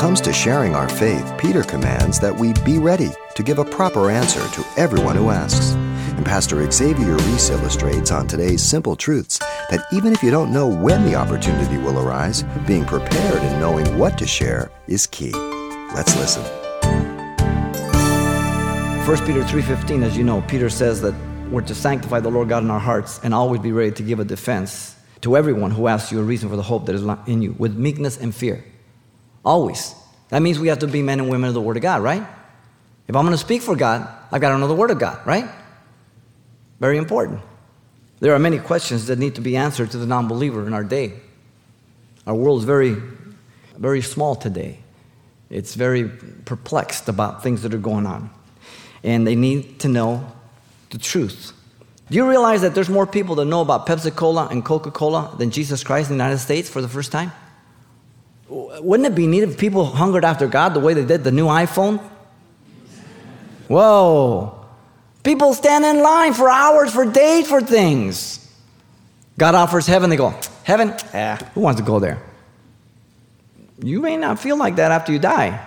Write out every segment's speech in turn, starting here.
comes to sharing our faith, Peter commands that we be ready to give a proper answer to everyone who asks. And Pastor Xavier Ries illustrates on today's Simple Truths that even if you don't know when the opportunity will arise, being prepared and knowing what to share is key. Let's listen. 1 Peter 3:15 as you know Peter says that we're to sanctify the Lord God in our hearts and always be ready to give a defense to everyone who asks you a reason for the hope that is in you with meekness and fear. Always. That means we have to be men and women of the word of God, right? If I'm going to speak for God, I've got to know the word of God, right? Very important. There are many questions that need to be answered to the non believer in our day. Our world is very, very small today. It's very perplexed about things that are going on. And they need to know the truth. Do you realize that there's more people that know about Pepsi Cola and Coca Cola than Jesus Christ in the United States for the first time? Wouldn't it be neat if people hungered after God the way they did the new iPhone? Whoa. People stand in line for hours, for days, for things. God offers heaven, they go, Heaven? Eh, who wants to go there? You may not feel like that after you die.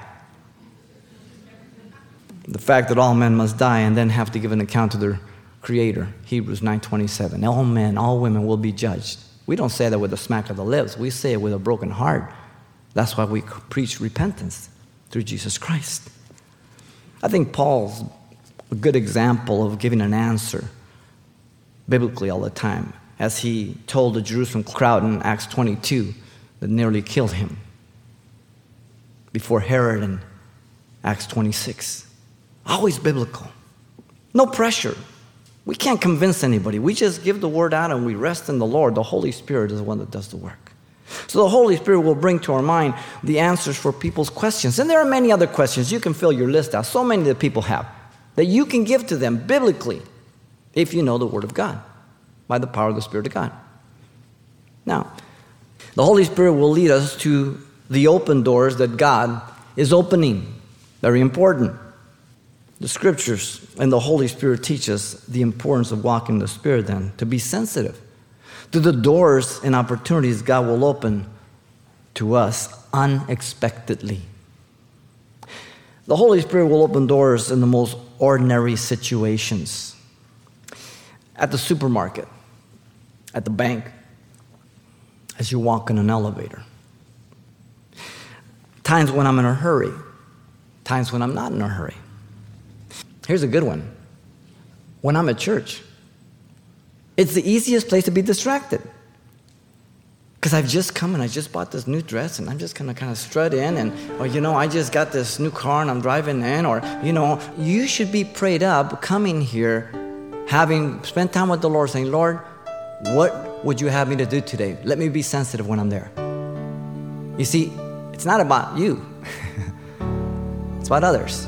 The fact that all men must die and then have to give an account to their creator, Hebrews 9:27. All men, all women will be judged. We don't say that with a smack of the lips. We say it with a broken heart. That's why we preach repentance through Jesus Christ. I think Paul's a good example of giving an answer biblically all the time, as he told the Jerusalem crowd in Acts 22 that nearly killed him before Herod in Acts 26. Always biblical. No pressure. We can't convince anybody. We just give the word out and we rest in the Lord. The Holy Spirit is the one that does the work. So the Holy Spirit will bring to our mind the answers for people's questions. And there are many other questions. You can fill your list out. So many that people have that you can give to them biblically if you know the Word of God by the power of the Spirit of God. Now, the Holy Spirit will lead us to the open doors that God is opening. Very important. The scriptures and the Holy Spirit teach us the importance of walking the Spirit, then, to be sensitive to the doors and opportunities God will open to us unexpectedly. The Holy Spirit will open doors in the most ordinary situations. At the supermarket, at the bank, as you walk in an elevator. Times when I'm in a hurry, times when I'm not in a hurry. Here's a good one when I'm at church, it's the easiest place to be distracted. Because I've just come and I just bought this new dress and I'm just gonna kind of strut in and, or you know, I just got this new car and I'm driving in, or, you know, you should be prayed up coming here, having spent time with the Lord, saying, Lord, what would you have me to do today? Let me be sensitive when I'm there. You see, it's not about you, it's about others.